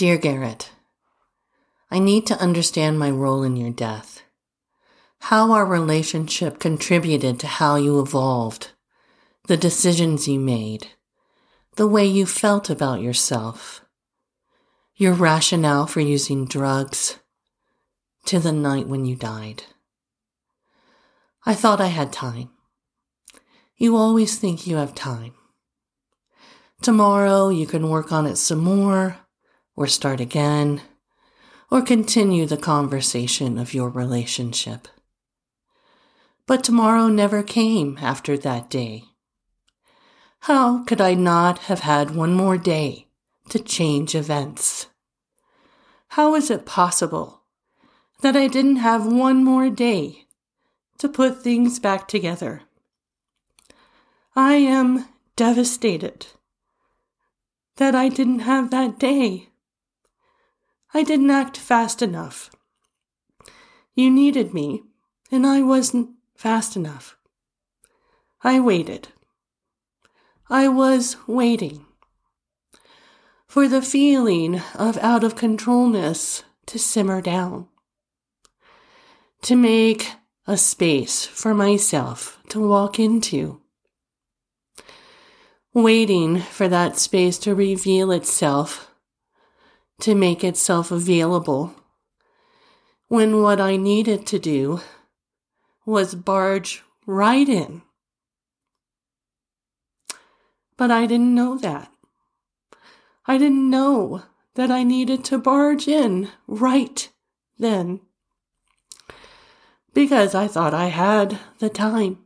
Dear Garrett, I need to understand my role in your death. How our relationship contributed to how you evolved, the decisions you made, the way you felt about yourself, your rationale for using drugs, to the night when you died. I thought I had time. You always think you have time. Tomorrow you can work on it some more, or start again, or continue the conversation of your relationship. But tomorrow never came after that day. How could I not have had one more day to change events? How is it possible that I didn't have one more day to put things back together? I am devastated that I didn't have that day. I didn't act fast enough. You needed me, and I wasn't fast enough. I waited. I was waiting for the feeling of out of controlness to simmer down, to make a space for myself to walk into waiting for that space to reveal itself, to make itself available, when what I needed to do was barge right in. But I didn't know that. I didn't know that I needed to barge in right then. Because I thought I had the time.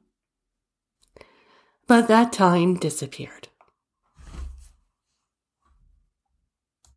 But that time disappeared.